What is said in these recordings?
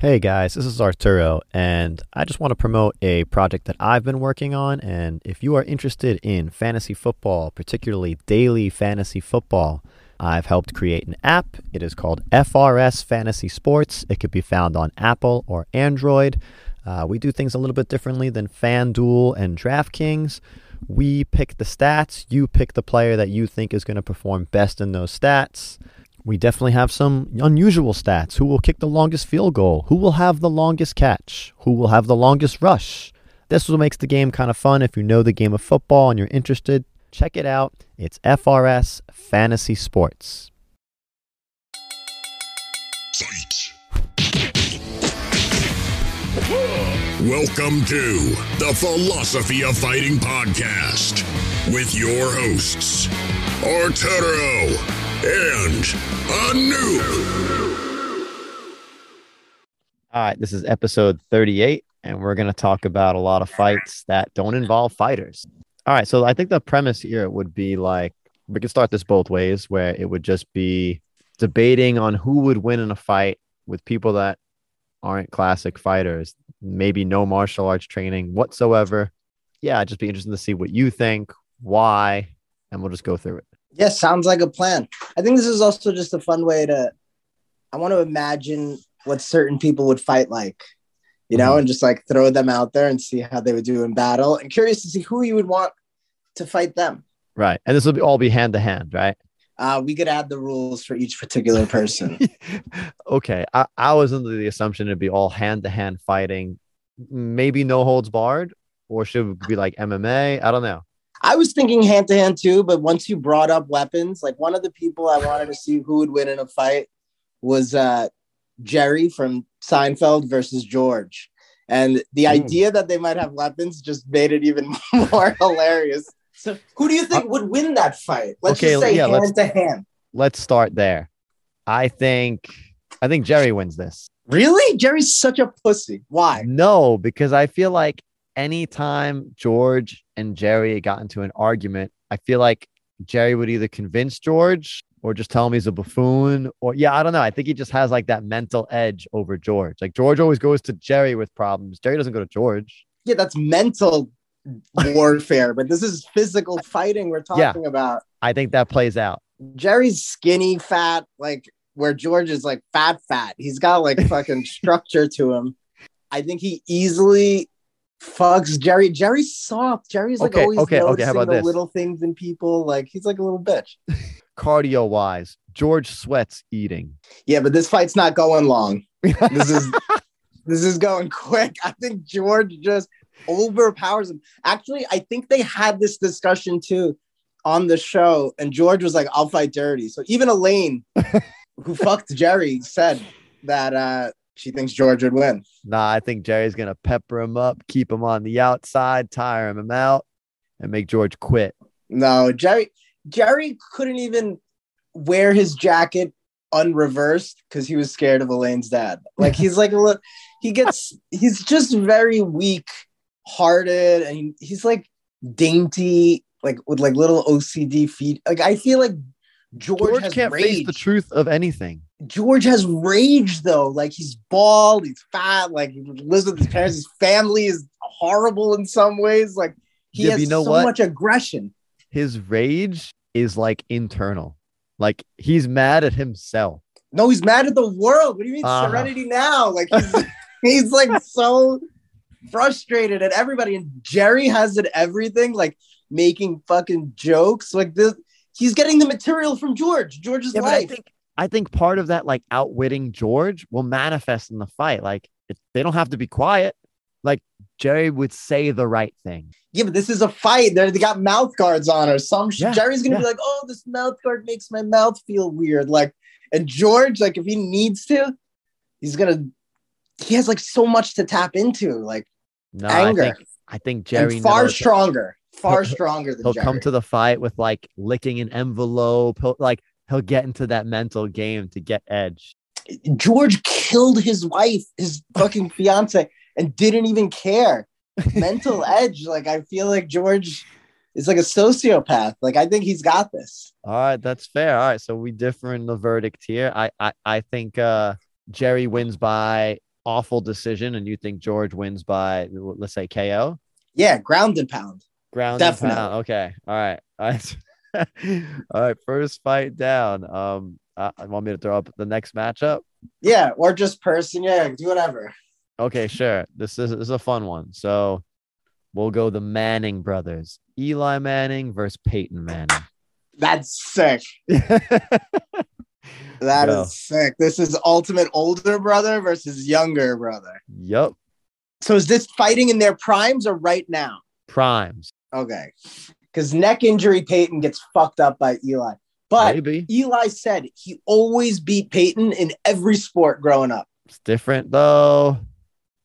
Hey guys, this is Arturo, and I just want to promote a project that I've been working on. And if you are interested in fantasy football, particularly daily fantasy football, I've helped create an app. It is called FRS Fantasy Sports. It could be found on Apple or Android. Uh, we do things a little bit differently than FanDuel and DraftKings. We pick the stats, you pick the player that you think is going to perform best in those stats. We definitely have some unusual stats. Who will kick the longest field goal? Who will have the longest catch? Who will have the longest rush? This is what makes the game kind of fun. If you know the game of football and you're interested, check it out. It's FRS Fantasy Sports. Welcome to the Philosophy of Fighting podcast with your hosts, Arturo and Anu. All right, this is episode 38, and we're going to talk about a lot of fights that don't involve fighters. All right, so I think the premise here would be like we could start this both ways, where it would just be debating on who would win in a fight with people that aren't classic fighters, maybe no martial arts training whatsoever. Yeah, I'd just be interested to see what you think, why, and we'll just go through it. Yes, sounds like a plan. I think this is also just a fun way to. I want to imagine what certain people would fight like, you know, Mhm. and just like throw them out there and see how they would do in battle. And curious to see who you would want to fight them. Right. And this will be all be hand to hand, right? Uh, we could add the rules for each particular person. okay. I, I was under the assumption it'd be all hand to hand fighting, maybe no holds barred, or should it be like MMA? I don't know. I was thinking hand to hand too, but once you brought up weapons, like one of the people I wanted to see who would win in a fight was uh, Jerry from Seinfeld versus George. And the Ooh. idea that they might have weapons just made it even more hilarious. So, who do you think would win that fight? Let's Okay, just say yeah, let's- hand to hand. Let's start there. I think I think Jerry wins this. Really? Jerry's such a pussy. Why? No, because I feel like anytime George and Jerry got into an argument, I feel like Jerry would either convince George or just tell him he's a buffoon. Or yeah, I don't know. I think he just has like that mental edge over George. Like George always goes to Jerry with problems. Jerry doesn't go to George. Yeah, that's mental warfare, but this is physical fighting we're Yeah. talking about. I think that plays out. Jerry's skinny, fat, like where George is like fat, fat. He's got like fucking structure to him. I think he easily fucks Jerry. Jerry's soft. Jerry's like Okay, always okay, okay, noticing how about the this? little things in people. Like he's like a little bitch. Cardio wise, George sweats eating. Yeah, but this fight's not going long. This is this is going quick. I think George just overpowers him. Actually, I think they had this discussion too on the show, and George was like, "I'll fight dirty." So even Elaine, who fucked Jerry, said that uh, she thinks George would win. Nah, I think Jerry's gonna pepper him up, keep him on the outside, tire him out, and make George quit. No, Jerry. Jerry couldn't even wear his jacket unreversed because he was scared of Elaine's dad. Like he's like a little, he gets he's just very weak hearted and he's like dainty, like with like little OCD feet. Like I feel like George, George has can't rage. face the truth of anything. George has rage though. Like he's bald, he's fat, like he lives with his parents. His family is horrible in some ways. Like he Yeah, has you know so what? much aggression. His rage is like internal. Like he's mad at himself. No, he's mad at the world. What do you mean Uh-huh. serenity now? Like he's, he's like so frustrated at everybody. And Jerry has it everything, like making fucking jokes. Like this, he's getting the material from George. George's Yeah, but I life. think I think part of that like outwitting George will manifest in the fight. Like it, they don't have to be quiet. Like Jerry would say the right thing. yeah, but this is a fight. They're, they got mouth guards on or some shit. Yeah, Jerry's gonna yeah. be like, oh, this mouth guard makes my mouth feel weird. Like, and George, like, if he needs to, he's gonna. He has like so much to tap into, like No, anger, I think I think Jerry and far stronger, far stronger than he'll Jerry. come to the fight with like licking an envelope. He'll, like he'll get into that mental game to get edge. George killed his wife, his fucking fiance, and didn't even care. Mental edge. Like I feel like George is like a sociopath. Like I think he's got this. All right, that's fair. All right, so we differ in the verdict here. I I, I think uh Jerry wins by awful decision and you think George wins by let's say KO? Yeah, ground and pound. Ground Definitely. and pound. Okay. All right. All right. All right. First fight down. Um, uh, want me to throw up the next matchup? Yeah, or just person. Yeah, do whatever. Okay, sure. This is this is a fun one. So we'll go the Manning brothers. Eli Manning versus Peyton Manning. That's sick. That is sick. This is ultimate older brother versus younger brother. Yup. So is this fighting in their primes or right now? Primes. Okay. Because neck injury, Peyton gets fucked up by Eli. But Maybe. Eli said he always beat Peyton in every sport growing up, It's different though.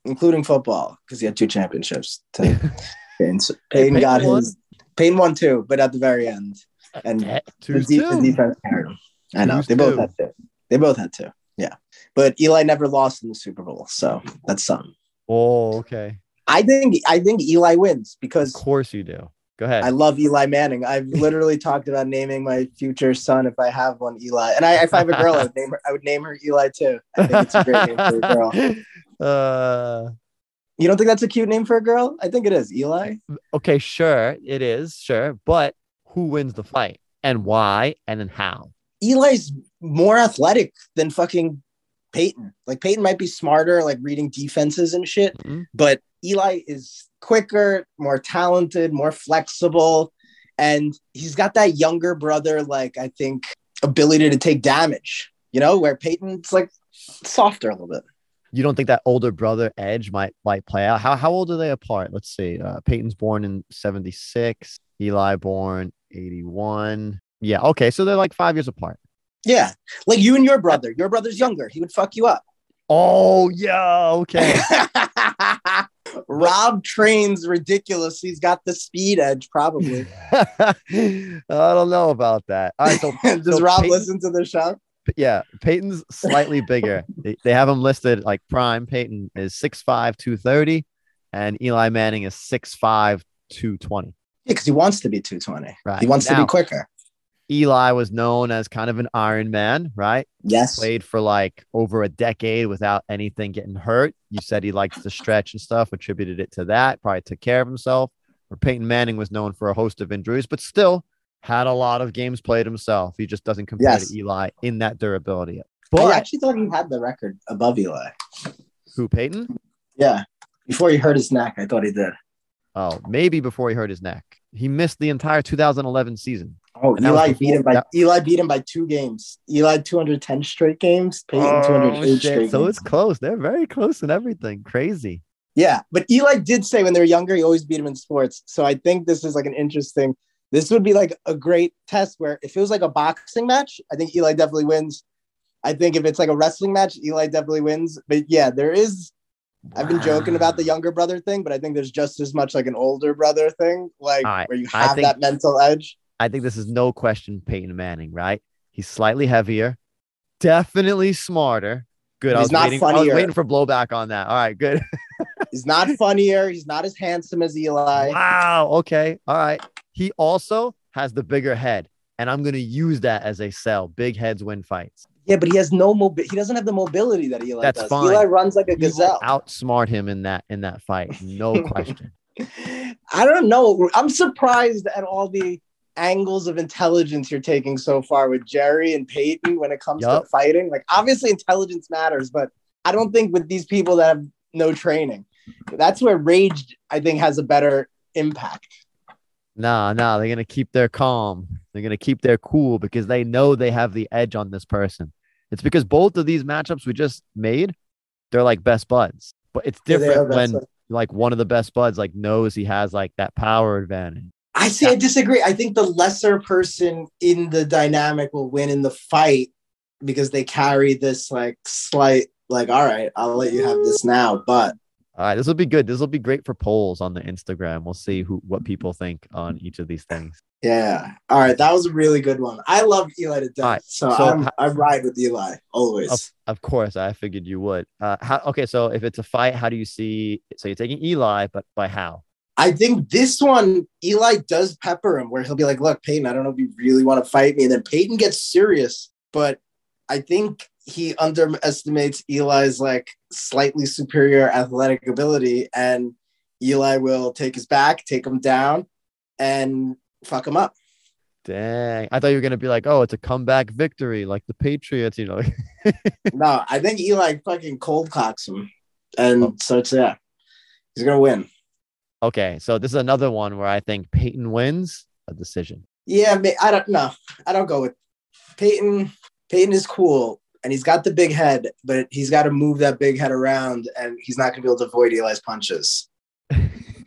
including football, because he had two championships. To, Peyton, Peyton Hey, got Peyton won? his. Peyton won two, but at the very end, and Eh, the, Two's de- the defense carried him. I know Two's they both two. had two. They both had two. Yeah, but Eli never lost in the Super Bowl, so that's something. Oh, okay. I think I think Eli wins because Of course you do. Go ahead. I love Eli Manning. I've literally talked about naming my future son if I have one Eli. And I, if I have a girl, I would name her. I would name her Eli too. I think it's a great name for a girl. Uh, You don't think that's a cute name for a girl? I think it is. Eli. okay, sure, it is sure, but who wins the fight and why and then how? Eli's more athletic than fucking Peyton. Like Peyton might be smarter, like reading defenses and shit, Mhm. but Eli is quicker, more talented, more flexible, and he's got that younger brother, like I think, ability to take damage. You know, where Peyton's like softer a little bit. You don't think that older brother edge might might play out? How how old are they apart? Let's see. Uh, Peyton's born in seventy six. Eli born eighty one. Yeah. Okay. So they're like five years apart. Yeah, like you and your brother. Your brother's younger. He would fuck you up. Oh yeah. Okay. Rob trains ridiculous. He's got the speed edge, probably. I don't know about that. All right. So Does so Rob Peyton- listen to the show? yeah, Peyton's slightly bigger. they, they have him listed like prime. Peyton is 6'5, 230, and Eli Manning is 6'5, 220. Yeah, because he wants to be 220. Right. He wants to be quicker. Eli was known as kind of an Iron Man, right? Yes. Played for like over a decade without anything getting hurt. You said he likes to stretch and stuff, attributed it to that, probably took care of himself. Or Peyton Manning was known for a host of injuries, but still had a lot of games played himself. He just doesn't compare Yes. to Eli in that durability. But I actually thought he had the record above Eli. who, Peyton? Yeah. Before he hurt his neck, I thought he did. Oh, maybe before he hurt his neck. He missed the entire 2011 season. Oh, And Eli beat him by that- Eli beat him by two games. Eli 210 straight games. Peyton 208 Oh, shit. straight So games. it's close. They're very close in everything. Crazy. Yeah, but Eli did say when they were younger, he always beat him in sports. So I think this is like an interesting. This would be like a great test where if it was like a boxing match, I think Eli definitely wins. I think if it's like a wrestling match, Eli definitely wins. But yeah, there is. I've been joking about the younger brother thing, but I think there's just as much like an older brother thing, like All right, where you have think- that mental edge. I think this is no question Peyton Manning, right? He's slightly heavier, definitely smarter. Good. I He's was, not waiting, I was waiting for blowback on that. All right, good. He's not funnier. He's not as handsome as Eli. wow. Okay. All right. He also has the bigger head, and I'm going to use that as a sell. Big heads win fights. Yeah, but he has no mobi- He doesn't have the mobility that Eli That's does. fine. Eli runs like a gazelle. outsmart him in that in that fight. No question. I don't know. I'm surprised at all the angles of intelligence you're taking so far with Jerry and Peyton when it comes Yup. to fighting. Like, obviously, intelligence matters, but I don't think with these people that have no training, that's where Rage, I think, has a better impact. Nah, nah, they're gonna keep their calm. They're gonna keep their cool because they know they have the edge on this person. It's because both of these matchups we just made, they're like best buds. But it's Yeah, different best when like one of the best buds like knows he has like that power advantage. I see. I disagree. I think the lesser person in the dynamic will win in the fight because they carry this like slight, like, all right, I'll let you have this now, but All right, this will be good. This will be great for polls on the Instagram. We'll see who what people think on each of these things. Yeah. All right. That was a really good one. I love Eli to death. Right, So, so I'm, ho- I ride with Eli always. Of, of course, I figured you would. Uh, how, okay, so if it's a fight, how do you see? So you're taking Eli, but by how? I think this one, Eli does pepper him where he'll be like, look, Peyton, I don't know if you really want to fight me. And then Peyton gets serious, but I think he underestimates Eli's like slightly superior athletic ability, and Eli will take his back, take him down, and fuck him up. Dang. I thought you were gonna be like, oh, it's a comeback victory, like the Patriots, you know. No, I think Eli fucking cold cocks him, and Oh. so it's yeah, he's gonna win. Okay, so this is another one where I think Peyton wins a decision. Yeah, I don't know. I don't go with Peyton. Peyton is cool, and he's got the big head, but he's got to move that big head around, and he's not gonna be able to avoid Eli's punches.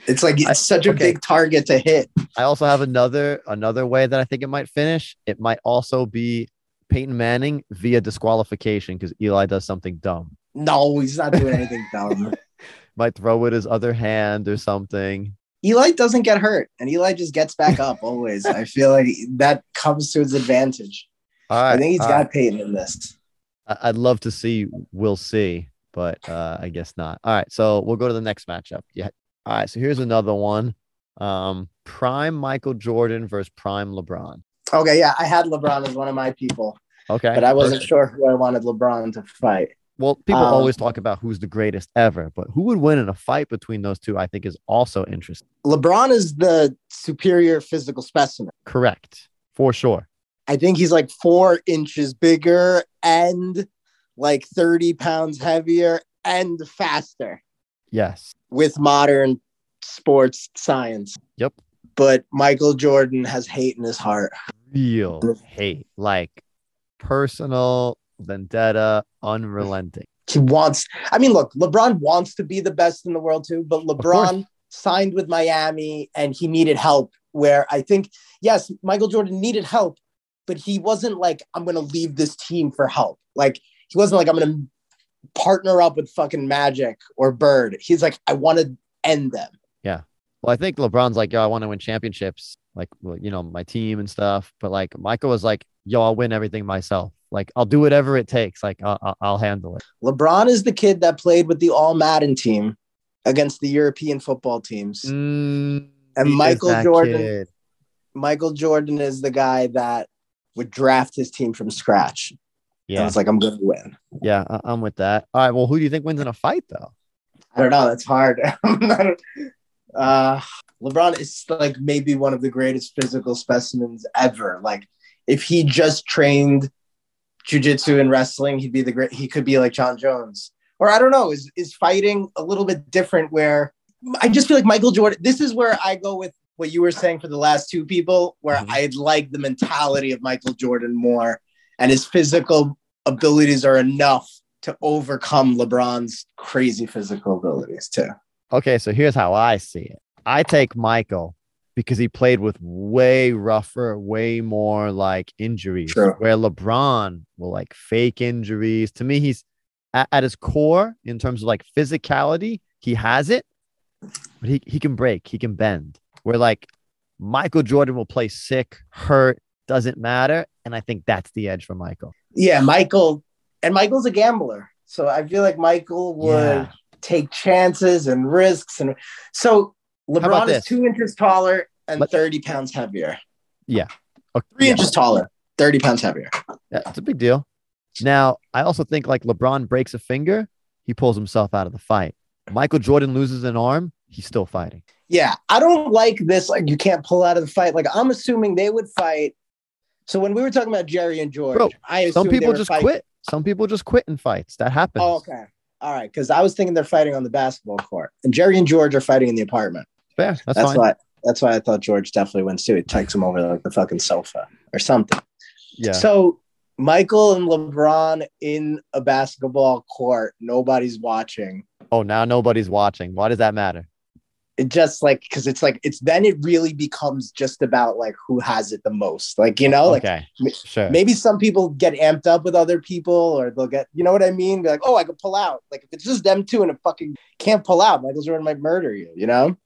It's like it's I- such a okay. big target to hit. I also have another another way that I think it might finish. It might also be Peyton Manning via disqualification because Eli does something dumb. No, he's not doing anything dumb. Might throw with his other hand or something. Eli doesn't get hurt, and Eli just gets back up always. I feel like that comes to his advantage. Right. I think he's got right. Peyton in this. I'd love to see. We'll see, but uh, I guess not. All right, so we'll go to the next matchup. Yeah. All right, so here's another one. Um, prime Michael Jordan versus prime LeBron. Okay, yeah, I had LeBron as one of my people, Okay, but I wasn't perfect. sure who I wanted LeBron to fight. Well, people Um, always talk about who's the greatest ever, but who would win in a fight between those two? I think is also interesting. LeBron is the superior physical specimen. Correct, for sure. I think he's like four inches bigger and like 30 pounds heavier and faster Yes. with modern sports science. Yep. But Michael Jordan has hate in his heart. Real hate, like personal vendetta, unrelenting. He wants, I mean, look, LeBron wants to be the best in the world too, but. LeBron signed with Miami and he needed help. Where I think, yes, Michael Jordan needed help, but he wasn't like, I'm going to leave this team for help. Like, he wasn't like, I'm going to partner up with fucking Magic or Bird. He's like, I want to end them. Yeah. Well, I think LeBron's like, yo, I want to win championships, like, well, you know, my team and stuff. But like, Michael was like, yo, I'll win everything myself. Like, I'll do whatever it takes. Like, I'll, I'll- handle it. LeBron is the kid that played with the All Madden team against the European football teams. Mm, And Michael Jordan- kid. Michael Jordan is the guy that would draft his team from scratch. And Yeah, it's like, I'm going to win. yeah, I- I'm with that. All right, well, who do you think wins in a fight though? I don't know. That's hard. uh, LeBron is like maybe one of the greatest physical specimens ever. Like, if he just trained jujitsu and wrestling, he'd be the great. He could be like Jon Jones, or I don't know. Is is fighting a little bit different? Where I just feel like Michael Jordan. This is where I go with what you were saying for the last two people, where Mhm. I'd like the mentality of Michael Jordan more, and his physical abilities are enough to overcome LeBron's crazy physical abilities too. Okay, so here's how I see it. I take Michael because he played with way rougher, way more like injuries. Where LeBron will like fake injuries. To me, he's at, at his core in terms of like physicality, he has it, but he, he can break, he can bend. Where like Michael Jordan will play sick, hurt, doesn't matter. And I think that's the edge for Michael. Yeah, Michael, and Michael's a gambler, so I feel like Michael would Yeah. take chances and risks, and so LeBron is two inches taller and Let- thirty pounds heavier. Yeah. Okay, Three yeah. inches taller, thirty pounds heavier. Yeah, it's a big deal. Now, I also think like LeBron breaks a finger, he pulls himself out of the fight. Michael Jordan loses an arm, he's still fighting. Yeah, I don't like this. Like, you can't pull out of the fight. Like, I'm assuming they would fight. So when we were talking about Jerry and George, Bro, I Some people just fighting- quit. Some people just quit in fights. That happens. Oh, okay, all right, because I was thinking they're fighting on the basketball court, and Jerry and George are fighting in the apartment. That's, That's fine. why. That's why I thought George definitely wins too. He takes him over like the fucking sofa or something. Yeah. So Michael and LeBron in a basketball court, nobody's watching. oh, now nobody's watching. Why does that matter? It just like because it's like it's then it really becomes just about like who has it the most. Like you know, like okay. m- Sure. maybe some people get amped up with other people, or they'll get you know what I mean. Be like, oh, I could pull out. Like if it's just them two and it fucking can't pull out, Michael Jordan might murder you. You know.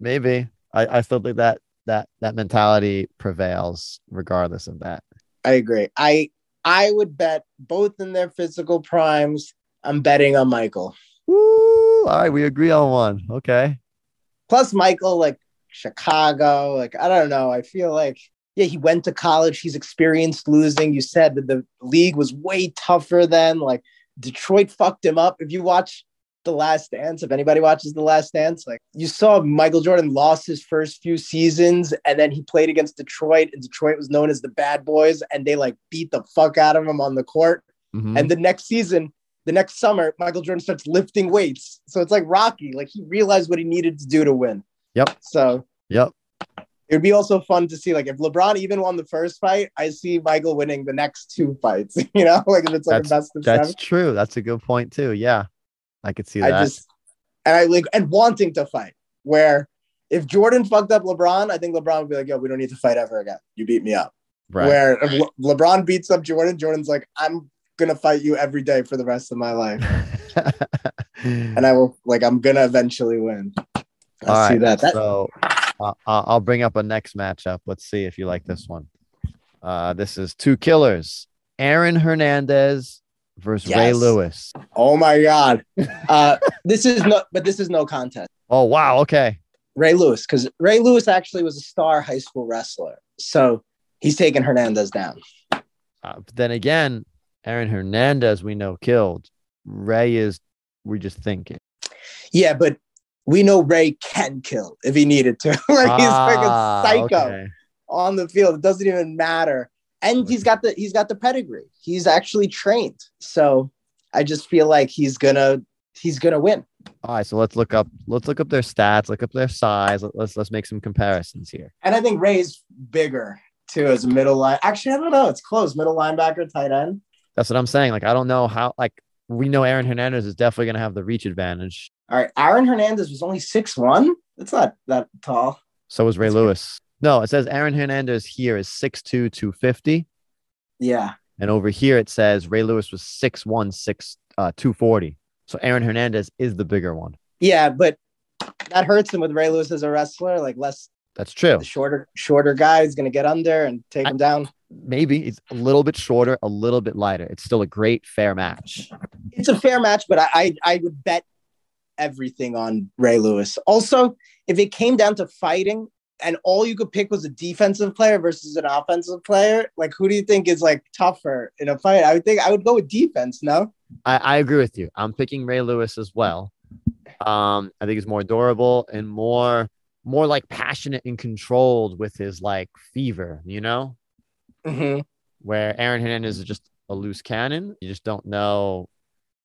Maybe. I, I still think that that that mentality prevails regardless of that. I agree. I I would bet both in their physical primes. I'm betting on Michael. Woo! All right, we agree on one. Okay. Plus Michael, like Chicago, like I don't know. I feel like yeah, he went to college. He's experienced losing. You said that the league was way tougher then. Like Detroit fucked him up. If you watch The Last Dance, if anybody watches The Last Dance, like you saw Michael Jordan lost his first few seasons and then he played against Detroit and Detroit was known as the bad boys and they like beat the fuck out of him on the court. Mhm. And the next season, the next summer, Michael Jordan starts lifting weights. So it's like Rocky, like he realized what he needed to do to win. Yep. So Yep. it would be also fun to see like if LeBron even won the first fight, I see Michael winning the next two fights. You know, like if it's like a best of That's seven. true. That's a good point too. Yeah. I could see that. I just and I like and wanting to fight. Where if Jordan fucked up LeBron, I think LeBron would be like, "Yo, we don't need to fight ever again. You beat me up." right. Where Le- LeBron beats up Jordan, Jordan's like, "I'm gonna fight you every day for the rest of my life, and I will like I'm gonna eventually win." I All see right, that. that so uh, I'll I'll bring up a next matchup. Let's see if you like this one. Uh, this is two killers: Aaron Hernandez versus Ray Lewis. oh my god, uh, this is no, but this is no contest. Oh wow. Okay. Ray Lewis, because Ray Lewis actually was a star high school wrestler, so he's taking Hernandez down. Uh, but then again, Aaron Hernandez we know killed. Ray is we just thinking. Yeah, but we know Ray can kill if he needed to. like he's like Ah, a psycho okay. on the field. It doesn't even matter. And he's got the he's got the pedigree. He's actually trained. So I just feel like he's gonna he's gonna win. All right, so let's look up let's look up their stats, look up their size. Let- Let's let's make some comparisons here. And I think Ray's bigger too as a middle line. Actually, I don't know. It's close. Middle linebacker, tight end. That's what I'm saying. Like I don't know how like we know Aaron Hernandez is definitely gonna have the reach advantage. All right. Aaron Hernandez was only six one. That's not that tall. So was Ray That's. Lewis. No, it says Aaron Hernandez here is 6'2, 250. Yeah. And over here it says Ray Lewis was 6'1, 6, uh, 240. So Aaron Hernandez is the bigger one. Yeah, but that hurts him with Ray Lewis as a wrestler. Like less That's true. the shorter shorter guy is gonna get under and take I- him down. Maybe it's a little bit shorter, a little bit lighter. It's still a great fair match. It's a fair match, but I I, I would bet everything on Ray Lewis. Also, if it came down to fighting and all you could pick was a defensive player versus an offensive player, like who do you think is like tougher in a fight? I would think I would go with defense, no? I, I agree with you. I'm picking Ray Lewis as well. Um, I think he's more durable and more more like passionate and controlled with his like fever, you know? Mm-hmm. where Aaron Hernandez is just a loose cannon. You just don't know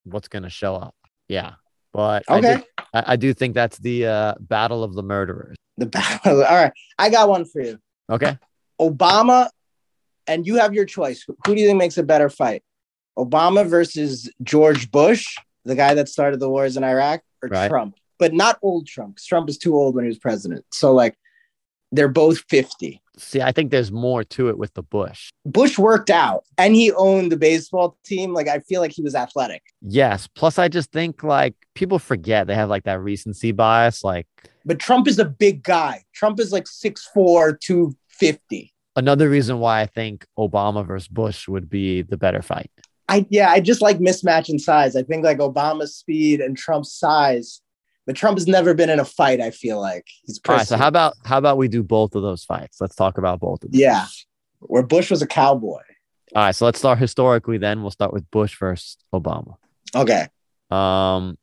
what's going to show up. Yeah. But I, Okay. do, I, I do think that's the uh, battle of the murderers. The battle. All right. I got one for you. Okay. Obama, and you have your choice. Who do you think makes a better fight? Obama versus George Bush, the guy that started the wars in Iraq, or Right. Trump? But not old Trump. Trump is too old when he was president. So, like, they're both 50. See, I think there's more to it with the Bush. Bush worked out and he owned the baseball team. Like, I feel like he was athletic. Yes. Plus, I just think like people forget they have like that recency bias. Like But Trump is a big guy. Trump is like 6'4, 250. another reason why I think Obama versus Bush would be the better fight. I yeah, I just like mismatch in size. I think like Obama's speed and Trump's size, but Trump has never been in a fight. I feel like he's All right. So how about how about we do both of those fights? Let's talk about both of them. yeah, where Bush was a cowboy. All right. So let's start historically. Then we'll start with Bush versus Obama. Okay, Um,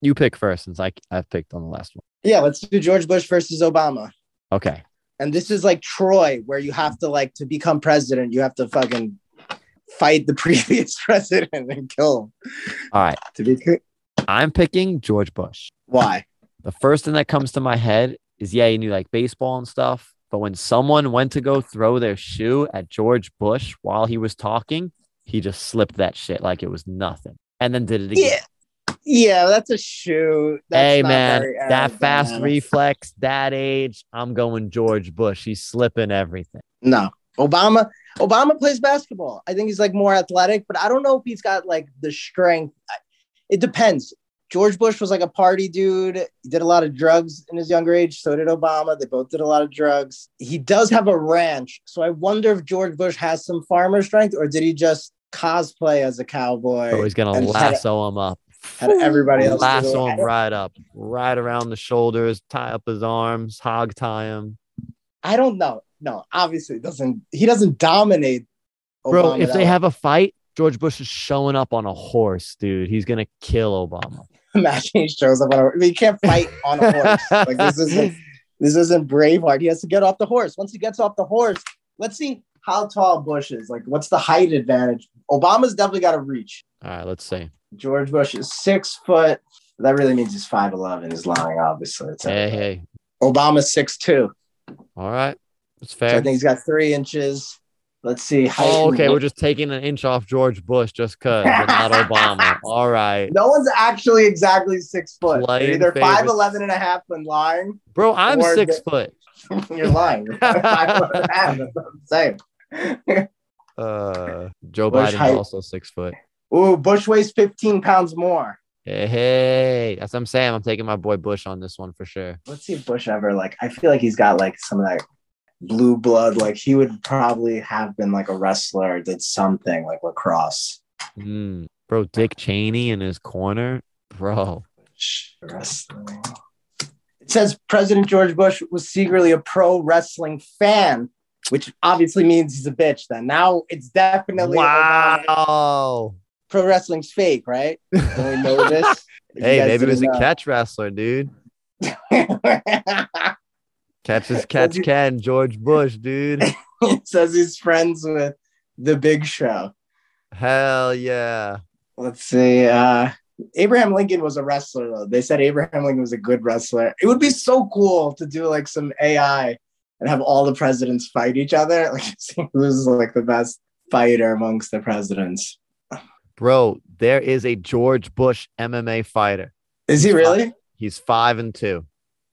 you pick first since I I've picked on the last one. yeah, let's do George Bush versus Obama. Okay. And this is like Troy, where you have to like to become president, you have to fucking fight the previous president and kill him. All right. To be I'm picking George Bush. why? The first thing that comes to my head is yeah, he knew like baseball and stuff. But when someone went to go throw their shoe at George Bush while he was talking, he just slipped that shit like it was nothing. And then did it again. Yeah, yeah, that's a shoe. That's hey man, uh, that fast reflex, that age, I'm going George Bush. He's slipping everything. No. Obama Obama plays basketball. I think he's like more athletic, but I don't know if he's got like the strength. It depends. George Bush was like a party dude. He did a lot of drugs in his younger age. So did Obama. They both did a lot of drugs. He does have a ranch. So I wonder if George Bush has some farmer strength or did he just cosplay as a cowboy? Oh, he's gonna lasso him up. had everybody else lasso him right up, right around the shoulders, tie up his arms, hog tie him. I don't know. no, obviously doesn't. He doesn't dominate. Bro, if they have a fight, George Bush is showing up on a horse, dude. He's gonna kill Obama. imagine he shows up on a. I mean, he can't fight on a horse. like this isn't this isn't Braveheart. He has to get off the horse. Once he gets off the horse, let's see how tall Bush is. Like, what's the height advantage? Obama's definitely got to reach. All right, let's see. George Bush is six foot. That really means he's five eleven. Is lying, obviously. It's Hey, hey. Obama's six two. All right. It's So I think he's got three inches. Let's see. Oh, okay. We're just taking an inch off George Bush just because, not Obama. All right. No one's actually exactly six foot. They're either favorites. five eleven and a half and lying. Bro, I'm six the- foot. You're lying. You're five foot and a half. That's what I'm saying. Uh, Joe Bush Biden's height. also six foot. Ooh, Bush weighs 15 pounds more. Hey, hey, that's what I'm saying. I'm taking my boy Bush on this one for sure. Let's see if Bush ever like. I feel like he's got like some of that blue blood. Like he would probably have been like a wrestler, did something like lacrosse. Mm. Bro, Dick Cheney in his corner, bro. Wrestling. It says President George Bush was secretly a pro wrestling fan, which obviously means he's a bitch. Then now it's definitely Wow. pro wrestling's fake, right? Don't we know this? Hey, maybe it was a catch wrestler, dude. Catch as catch can, George Bush, dude. it says he's friends with the Big Show. Hell yeah. Let's see. Uh, Abraham Lincoln was a wrestler, though. They said Abraham Lincoln was a good wrestler. It would be so cool to do like some AI and have all the presidents fight each other. Like, who's like the best fighter amongst the presidents. Bro, there is a George Bush MMA fighter. Is he really? He's five and two.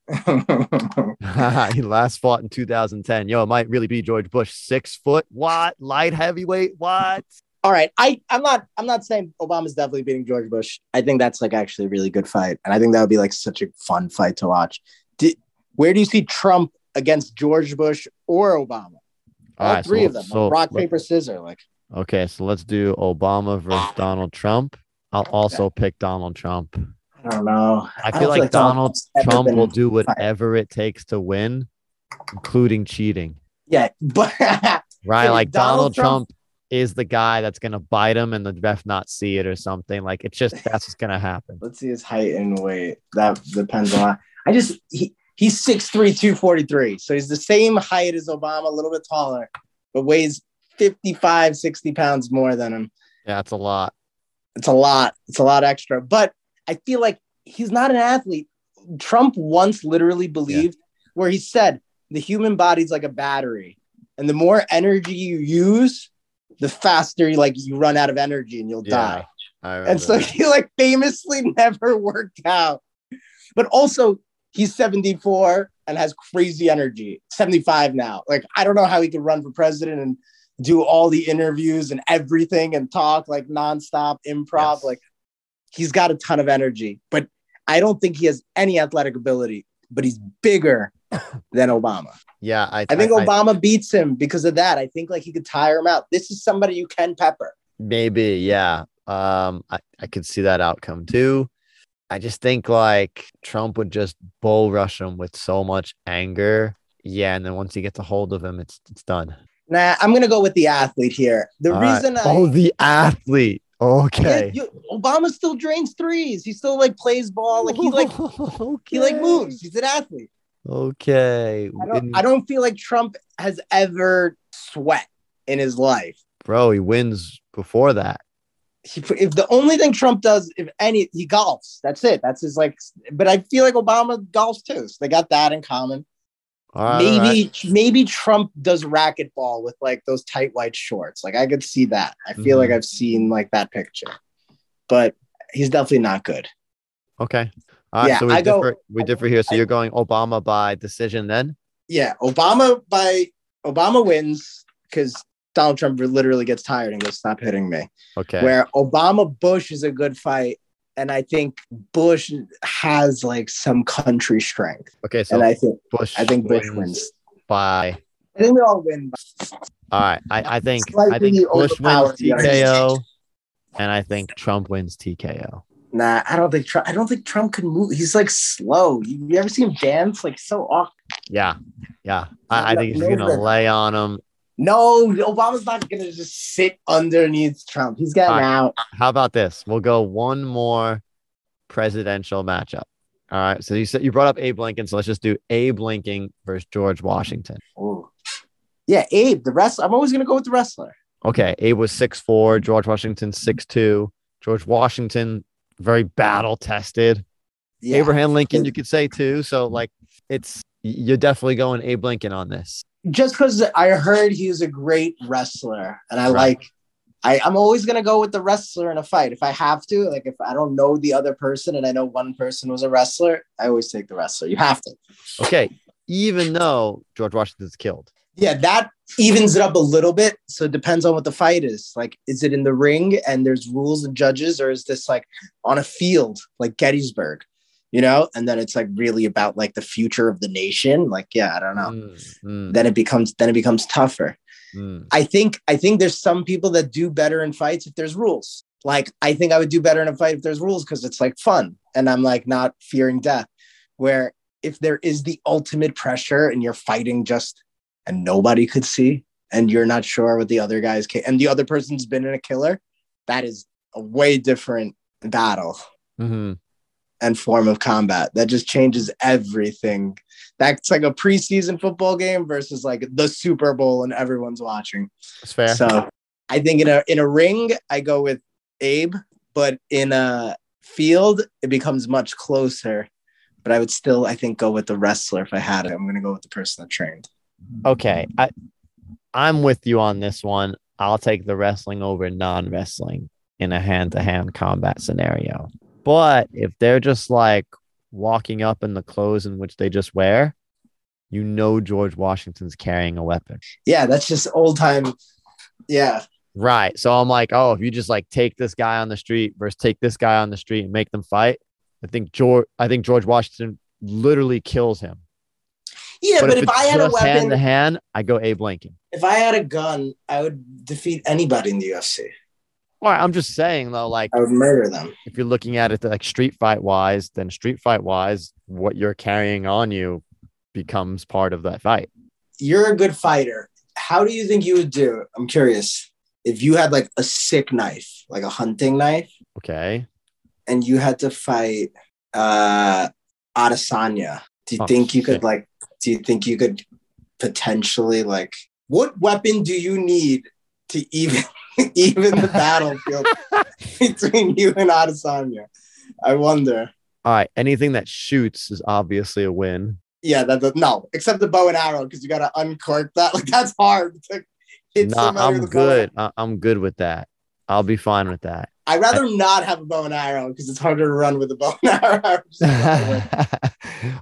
he last fought in 2010. Yo, it might really be George Bush. Six foot. What? Light heavyweight. What? all right. I, I'm not I'm not saying Obama's definitely beating George Bush. I think that's like actually a really good fight. And I think that would be like such a fun fight to watch. Did, where do you see Trump against George Bush or Obama? All All right, three so- of them. so rock, let- paper, scissors. Like Okay, so let's do Obama versus Donald Trump. I'll also pick Donald Trump. I don't know. I feel like Donald Trump will do whatever it takes to win, including cheating. Yeah, but Right? Like Donald Donald, Trump- Trump, is the guy that's gonna bite him and the ref not see it or something. Like it's just that's what's gonna happen. let's see his height and weight. That depends a lot. I just he he's 6'3", 243. So he's the same height as Obama, a little bit taller, but weighs 55, 60 pounds more than him. Yeah, that's a lot. It's a lot. It's a lot extra. But I feel like he's not an athlete. Trump once literally believed where he said the human body's like a battery. And the more energy you use, the faster you like you run out of energy and you'll Yeah, die. And so he like famously never worked out. But also he's 74 and has crazy energy. 75 now. Like I don't know how he could run for president and do all the interviews and everything and talk like nonstop improv. Yes. Like he's got a ton of energy, but I don't think he has any athletic ability, but he's bigger than Obama. yeah, I, I think Obama beats him because of that. I think like he could tire him out. This is somebody you can pepper. Maybe, yeah. Um, I, I could see that outcome too. I just think like Trump would just bull rush him with so much anger. Yeah, and then once he gets a hold of him, it's it's done. Nah, I'm gonna go with the athlete here. The All right. reason I Oh, the athlete. Okay. Yeah, you- Obama still drains threes. He still like plays ball. Like he like okay. he like moves. He's an athlete. Okay. I don't In- I don't feel like Trump has ever sweat in his life. Bro, he wins before that. He, if the only thing Trump does, if any, he golfs. That's it. That's his like. But I feel like Obama golfs too. So they got that in common. All right, all maybe right. maybe Trump does racquetball with like those tight white shorts. Like I could see that. I feel Mhm. like I've seen like that picture. But he's definitely not good. Okay. All right, Yeah, so we I go- differ we differ here. So I- you're going Obama by decision then? yeah, Obama by Obama wins because Donald Trump literally gets tired and goes, "Stop hitting me." Okay. Where Obama Bush is a good fight, and I think Bush has like some country strength, okay, so and I think Bush I think Bush wins. by I think we all win. all right. I, I think I think Bush wins. TKO and I think Trump wins TKO. Nah, I don't think Trump. I don't think Trump can move. He's like slow. You, you ever see him dance? Like so awkward. Yeah, yeah. I, I think he's gonna lay on him. No, Obama's not gonna just sit underneath Trump. He's getting right. out. How about this? We'll go one more presidential matchup. All right. So you said you brought up Abe Lincoln, so let's just do Abe Lincoln versus George Washington. Ooh. Yeah, Abe, the wrestler. I'm always gonna go with the wrestler. Okay, Abe was six four, George Washington six two. George Washington very battle tested. Yeah. Abraham Lincoln, you could say too. So like, it's you're definitely going Abe Lincoln on this. Just because I heard he was a great wrestler, and I Right. like. I, I'm always gonna go with the wrestler in a fight if I have to. Like if I don't know the other person and I know one person was a wrestler, I always take the wrestler. You have to. Okay, even though George Washington's killed. Yeah, that evens it up a little bit. So it depends on what the fight is. Like, is it in the ring and there's rules and judges, or is this like on a field like Gettysburg? You know, and then it's like really about like the future of the nation. Like, yeah, I don't know. Mm, mm, Then it becomes then it becomes tougher. mm. I think I think there's some people that do better in fights if there's rules. Like I think I would do better in a fight if there's rules because it's like fun and I'm like not fearing death. Where if there is the ultimate pressure and you're fighting just and nobody could see and you're not sure what the other guys can and the other person's been in a killer, that is a way different battle Mhm. And form of combat. That just changes everything. That's like a preseason football game versus like the Super Bowl and everyone's watching. It's fair. So I think in a in a ring, I go with Abe, but in a field, it becomes much closer. But I would still, I think, go with the wrestler if I had it. I'm gonna go with the person that trained. okay, I I'm with you on this one. I'll take the wrestling over non-wrestling in a hand-to-hand combat scenario. But if they're just like walking up in the clothes in which they just wear, you know George Washington's carrying a weapon. Yeah, that's just old time. Yeah, Right. So I'm like, oh, if you just like take this guy on the street versus take this guy on the street and make them fight, I think George I think George Washington literally kills him. yeah. But, if, it's I had a just hand weapon, to hand, I go Abe Lincoln. if I had a gun, I would defeat anybody in the UFC. All right, I'm just saying though, like I would murder them. if you're looking at it like street fight wise, then street fight wise, what you're carrying on you becomes part of that fight. You're a good fighter. How do you think you would do? I'm curious. If you had like a sick knife, like a hunting knife, Okay. and you had to fight uh Adesanya, do you Oh, think you shit. could like do you think you could potentially like what weapon do you need to even even the battlefield between you and Adesanya? I wonder. All right. Anything that shoots is obviously a win. Yeah, that, that no, except the bow and arrow because you got to uncork that. Like that's hard to hit Nah, I'm with a bow and- good. I- I'm good with that. I'll be fine with that. I'd rather not have a bow and arrow because it's harder to run with a bow and arrow. Just not with-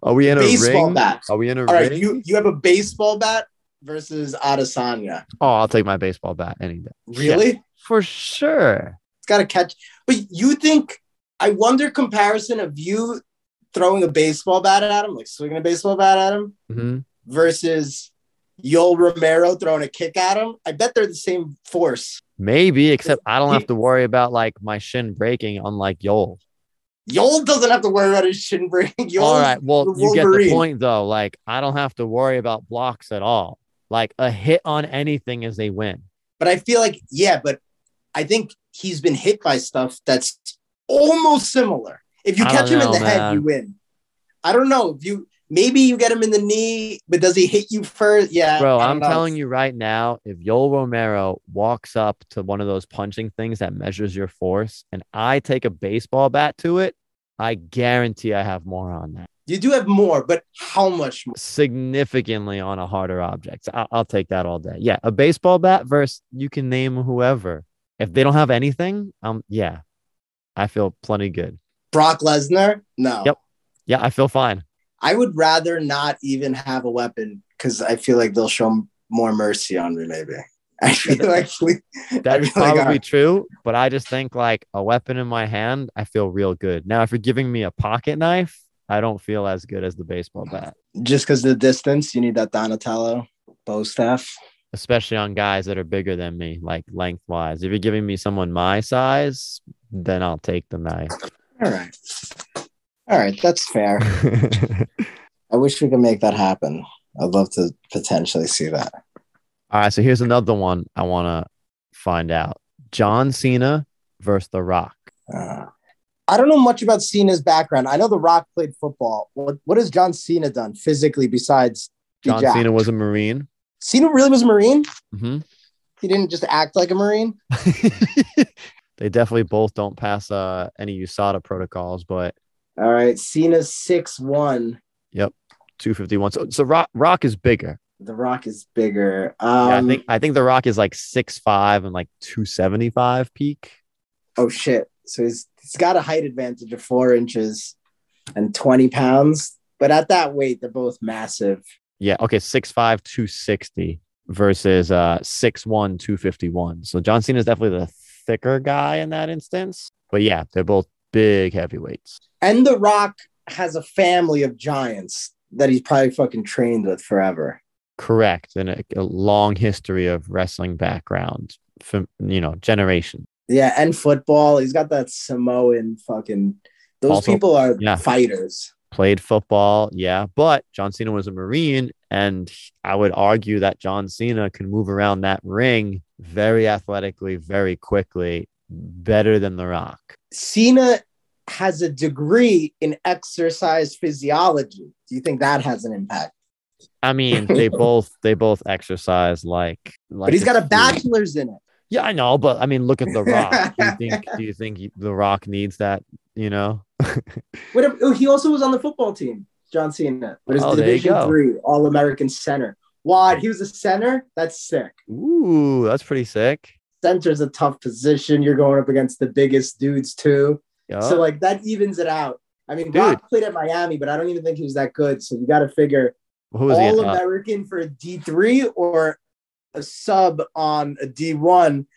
Are we in a Baseball ring? bat. Are we in a All right, ring? you you have a baseball bat versus Adesanya. oh, I'll take my baseball bat any day. Really? For sure. It's got to catch. But you think? I wonder comparison of you throwing a baseball bat at him, like swinging a baseball bat at him, Mhm. versus Yoel Romero throwing a kick at him. I bet they're the same force. Maybe, except I don't have to worry about like my shin breaking, unlike Yoel. Yoel doesn't have to worry about his shin breaking. All right. Well, you get the point though. Like, I don't have to worry about blocks at all. Like a hit on anything is a win. But I feel like, yeah, but I think he's been hit by stuff that's almost similar. If you catch don't him in know, the head, you win. I don't know if you maybe you get him in the knee, but does he hit you first? Yeah, Bro, I'm know. telling you right now, if Yoel Romero walks up to one of those punching things that measures your force and I take a baseball bat to it, I guarantee I have more on that. You do have more, but how much more? Significantly on a harder object. I- I'll take that all day. Yeah. A baseball bat versus you can name whoever. If they don't have anything, um, yeah, I feel plenty good. Brock Lesnar? No. Yep. Yeah, I feel fine. I would rather not even have a weapon because I feel like they'll show more mercy on me. Maybe I feel like That's like probably I- true, but I just think like a weapon in my hand, I feel real good. Now, if you're giving me a pocket knife, I don't feel as good as the baseball bat, just because the distance, you need that Donatello bow staff. especially on guys that are bigger than me, like lengthwise. If you're giving me someone my size, then I'll take the knife. All right, all right, that's fair. I wish we could make that happen. I'd love to potentially see that. All right, so here's another one I want to find out: John Cena versus The Rock. Uh, I don't know much about Cena's background. I know The Rock played football. What what has John Cena done physically besides John jacked? Cena was a Marine. Cena really was a Marine? hmm He didn't just act like a Marine? they definitely both don't pass uh, any USADA protocols, but All right. Cena's six one. Yep, 251. So, so Rock, Rock is bigger. The Rock is bigger. Um, yeah, I think I think The Rock is like six five and like 275 peak. oh shit. So he's he's got a height advantage of four inches and 20 pounds. But at that weight, they're both massive. Yeah, okay, 6'5, 260 versus uh 6'1, 251. So John Cena is definitely the thicker guy in that instance. But yeah, they're both big heavyweights. And The Rock has a family of giants that he's probably fucking trained with forever. Correct. And a, a long history of wrestling background from you know, generation. Yeah, and football. He's got that Samoan fucking. Those Also- people are yeah. fighters. Played football, yeah, but John Cena was a Marine, and I would argue that John Cena can move around that ring very athletically, very quickly, better than The Rock. Cena has a degree in exercise physiology. Do you think that has an impact? I mean, they both they both exercise like like but he's got a bachelor's in it. Yeah, I know, but I mean, look at The Rock. do you think do you think he- The Rock needs that? You know, What oh, he also was on the football team, John Cena, but his Oh, Division. Three All American center. Why? He was a center. That's sick. ooh, that's pretty sick. Center's a tough position. You're going up against the biggest dudes too. Yeah, So like that evens it out. I mean, Dude. Rock played at Miami, but I don't even think he was that good. So you got to figure who was he? all? American for D three or a sub on a D one.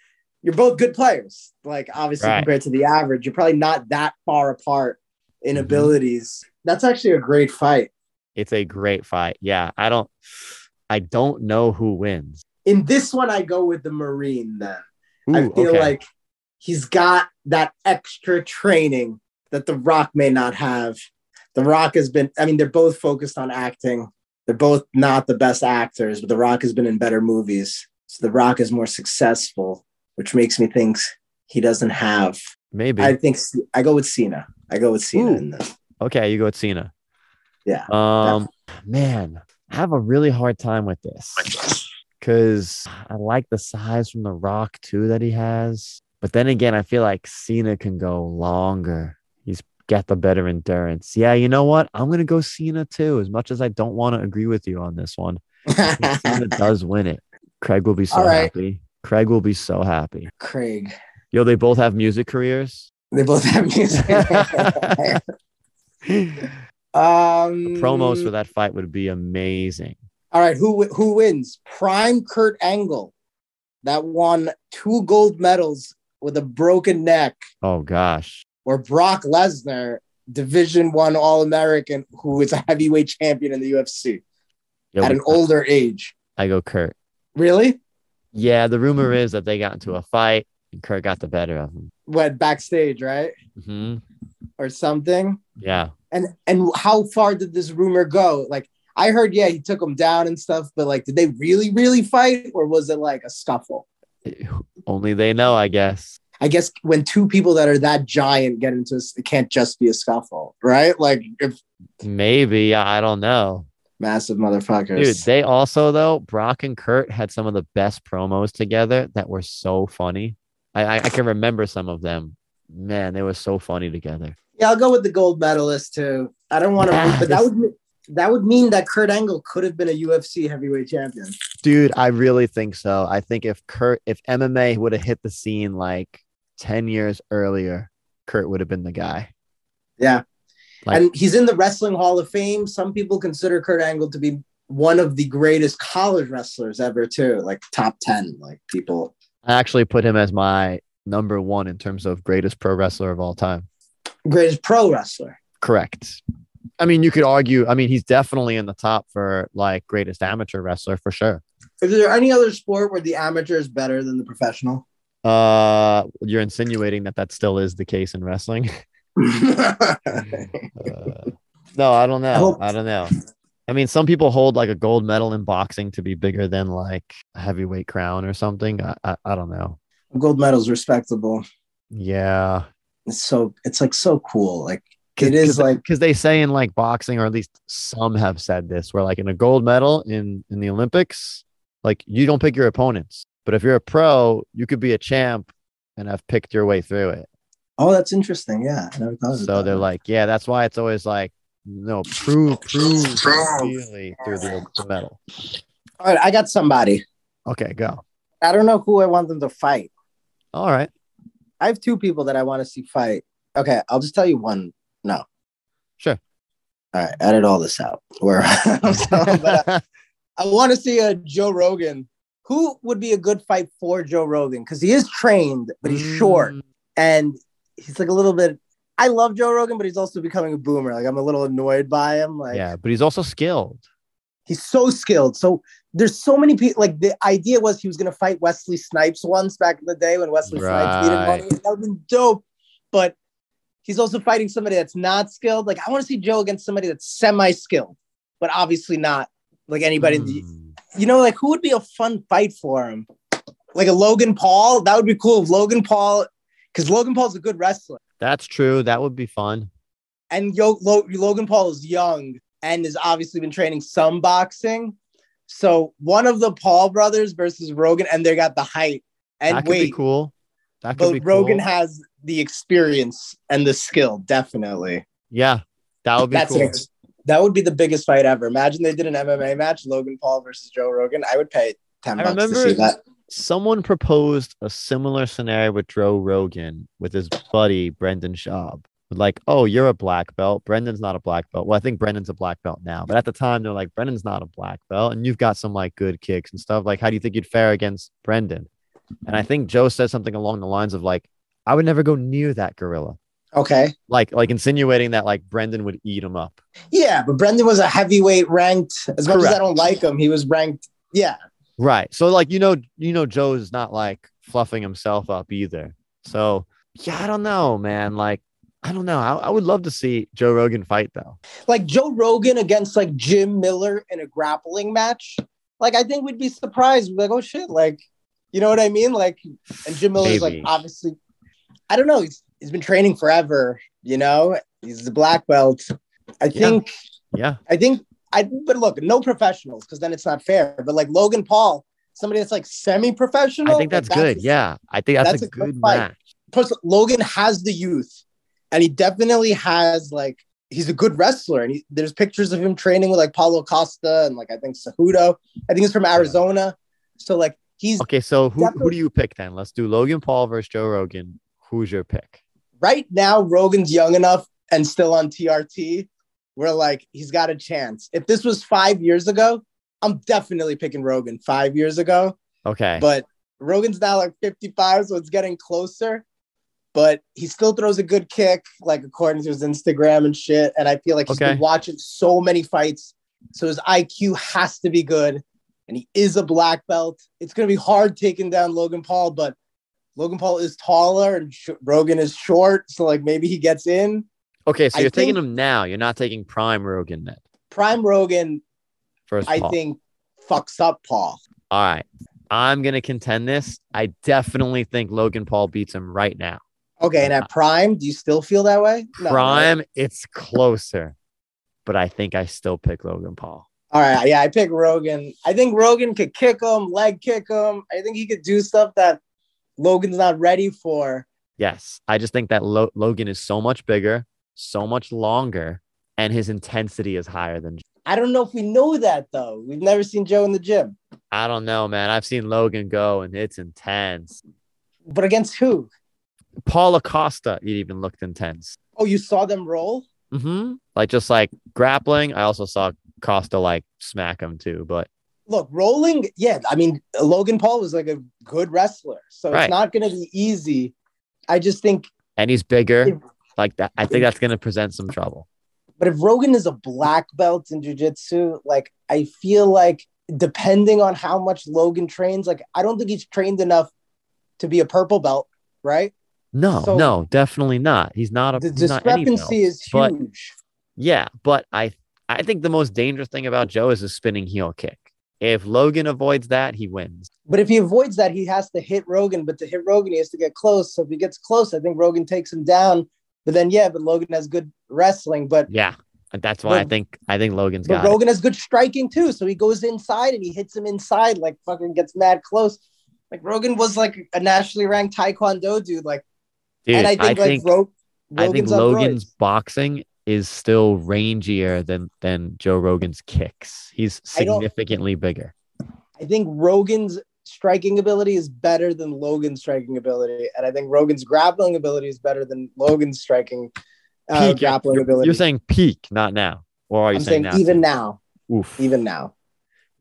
You're both good players. Like obviously Right. compared to the average, you're probably not that far apart in Mhm. abilities. That's actually a great fight. it's a great fight. Yeah, I don't, I don't know who wins. In this one, I go with the Marine. Then I feel okay. like he's got that extra training that The Rock may not have. The Rock has been, I mean, they're both focused on acting. They're both not the best actors, but The Rock has been in better movies. So The Rock is more successful, which makes me think he doesn't have. maybe. I think I go with Cena. I go with Cena Ooh. in this. okay, you go with Cena. Yeah. Um, man, I have a really hard time with this because I like the size from The Rock too that he has. But then again, I feel like Cena can go longer. He's the better endurance. Yeah, you know what? I'm gonna go Cena too. As much as I don't want to agree with you on this one, Cena does win it. Craig will be so right. happy. Craig will be so happy. Craig. Yo, they both have music careers. They both have music. um, Promos for that fight would be amazing. All right, who who wins? Prime Kurt Angle, that won two gold medals with a broken neck, Oh gosh. Or Brock Lesnar, Division One All American, who is a heavyweight champion in the UFC Yo, at an older age. I go Kurt. Really? Yeah, the rumor is that they got into a fight and Kurt got the better of him. What backstage, right, hmm or something? Yeah. And and how far did this rumor go? Like I heard, yeah, he took him down and stuff, but like, did they really, really fight, or was it like a scuffle? Only they know, I guess. I guess when two people that are that giant get into this, it can't just be a scuffle, right? Like if Maybe. I don't know. massive motherfuckers. Dude, they also, though, Brock and Kurt had some of the best promos together that were so funny. I, I, I can remember some of them. Man, they were so funny together. yeah, I'll go with the gold medalist too. I don't want to, Ah, but that this- would that would mean that Kurt Angle could have been a UFC heavyweight champion. Dude, I really think so. I think if Kurt, if MMA would have hit the scene like 10 years earlier, Kurt would have been the guy. Yeah, Like- and he's in the Wrestling Hall of Fame. Some people consider Kurt Angle to be one of the greatest college wrestlers ever too, like top ten. Like people, I actually put him as my number one in terms of greatest pro wrestler of all time. greatest pro wrestler. Correct. I mean, you could argue, I mean, he's definitely in the top for like greatest amateur wrestler for sure. Is there any other sport where the amateur is better than the professional? Uh, you're insinuating that that still is the case in wrestling. Uh, no, I don't know. hope- I don't know. I mean, some people hold like a gold medal in boxing to be bigger than like a heavyweight crown or something. I, I, I don't know. Gold medal's respectable. Yeah. It's so it's like so cool. Like it is like because they say in like boxing, or at least some have said this, where like in a gold medal in in the Olympics, like you don't pick your opponents, but if you're a pro, you could be a champ and have picked your way through it. oh, that's interesting. Yeah, I never thought of So they're like, yeah, that's why it's always like, no, prove, prove, really through the, the medal. all right, I got somebody. Okay, go. I don't know who I want them to fight. All right. I have two people that I want to see fight. Okay, I'll just tell you one. No. Sure. All right, edit all this out. Where I'm but I, I want to see a Joe Rogan. Who would be a good fight for Joe Rogan? Because he is trained, but he's short Mm, and he's like a little bit. I love Joe Rogan, but he's also becoming a boomer. Like I'm a little annoyed by him. Like yeah, but he's also skilled. he's so skilled. So there's so many people. Like the idea was he was gonna fight Wesley Snipes once back in the day when Wesley Snipes beat him. That would have been dope. But he's also fighting somebody that's not skilled. Like I want to see Joe against somebody that's semi-skilled, but obviously not like anybody. in the, Mm. You know, like who would be a fun fight for him? Like a Logan Paul. That would be cool. If Logan Paul, because Logan Paul's a good wrestler. That's true. That would be fun. and Yo, Lo, Logan Paul is young and has obviously been training some boxing. So one of the Paul brothers versus Rogan, and they got the height. And that could wait, be cool. That could but be Rogan cool. has the experience and the skill, definitely. yeah, that would be That's cool. ex- that would be the biggest fight ever. Imagine they did an MMA match, Logan Paul versus Joe Rogan. I would pay ten I bucks to remember see that. Someone proposed a similar scenario with Joe Rogan with his buddy Brendan Schaub. Like, oh, you're a black belt. Brendan's not a black belt. Well, I think Brendan's a black belt now, but at the time they're like, Brendan's not a black belt, and you've got some like good kicks and stuff. Like, how do you think you'd fare against Brendan? And I think Joe said something along the lines of like, I would never go near that gorilla. Okay. Like, like insinuating that like Brendan would eat him up. Yeah, but Brendan was a heavyweight ranked. As much as I don't like him, he was ranked. Yeah. Right. So like you know, you know, Joe's not like fluffing himself up either. So yeah, I don't know, man. Like I don't know. I, I would love to see Joe Rogan fight though. like Joe Rogan against like Jim Miller in a grappling match, like I think we'd be surprised. We'd be like, oh shit, like you know what I mean? Like, and Jim Miller's like obviously, I don't know. He's he's been training forever. You know, he's the black belt. I Yeah. think Yeah. I think I. But look, no professionals because then it's not fair. But like Logan Paul, somebody that's like semi-professional. I think that's like, good. Yeah. I think that's, that's a, a good good match. plus Logan has the youth, and he definitely has like he's a good wrestler. And he, there's pictures of him training with like Paulo Costa and like I think Cejudo. I think he's from Arizona. So like he's Okay, so who, who do you pick then? Let's do Logan Paul versus Joe Rogan. Who's your pick? Right now. Rogan's young enough and still on TRT. Where like he's got a chance. If this was five years ago, I'm definitely picking Rogan. Five years ago, Okay. but Rogan's now like 55, so it's getting closer. But he still throws a good kick, like according to his Instagram and shit. And I feel like he's Okay. been watching so many fights, so his IQ has to be good. And he is a black belt. It's gonna be hard taking down Logan Paul, but Logan Paul is taller and sh- Rogan is short, so like maybe he gets in. okay, so I you're taking him now. You're not taking prime Rogan then. Prime Rogan, First I Paul. think, fucks up Paul. All right. I'm gonna contend this. I definitely think Logan Paul beats him right now. Okay, and at uh, Prime, do you still feel that way? No, right? Prime, it's closer, but I think I still pick Logan Paul. All right, yeah, I pick Rogan. I think Rogan could kick him, leg kick him. I think he could do stuff that Logan's not ready for. Yes, I just think that Lo- Logan is so much bigger, so much longer, and his intensity is higher than. I don't know if we know that though. We've never seen Joe in the gym. I don't know, man. I've seen Logan go, and it's intense. But against who? Paulo Costa, it even looked intense. Oh, you saw them roll? hmm Like just like grappling. I also saw Costa like smack him too, but Look, rolling, yeah. I mean, Logan Paul was like a good wrestler. So Right. it's not gonna be easy. I just think and he's bigger. Like that, I think that's gonna present some trouble. But if Rogan is a black belt in jujitsu, like I feel like depending on how much Logan trains, like I don't think he's trained enough to be a purple belt, right? No, So- no, definitely not. He's not a The he's not any discrepancy belt, is but- huge. Yeah, but I I think the most dangerous thing about Joe is a spinning heel kick. If Logan avoids that, he wins. But if he avoids that, he has to hit Rogan. But to hit Rogan, he has to get close. So if he gets close, I think Rogan takes him down. But then, yeah, but Logan has good wrestling. But Yeah. That's why I think I think Logan's but got it. Rogan has good striking too. So he goes inside and he hits him inside, like fucking gets mad close. Like Rogan was like a nationally ranked Taekwondo dude. Like, Dude, and I think like Ro- I think Rogan's Logan's boxing is still rangier than than Joe Rogan's kicks. He's I significantly bigger. I think Rogan's striking ability is better than Logan's striking ability, and I think Rogan's grappling ability is better than Logan's striking uh, Peak, grappling you're, ability. you're saying peak, not now. Or are you I'm saying, saying now? even now, Oof. even now.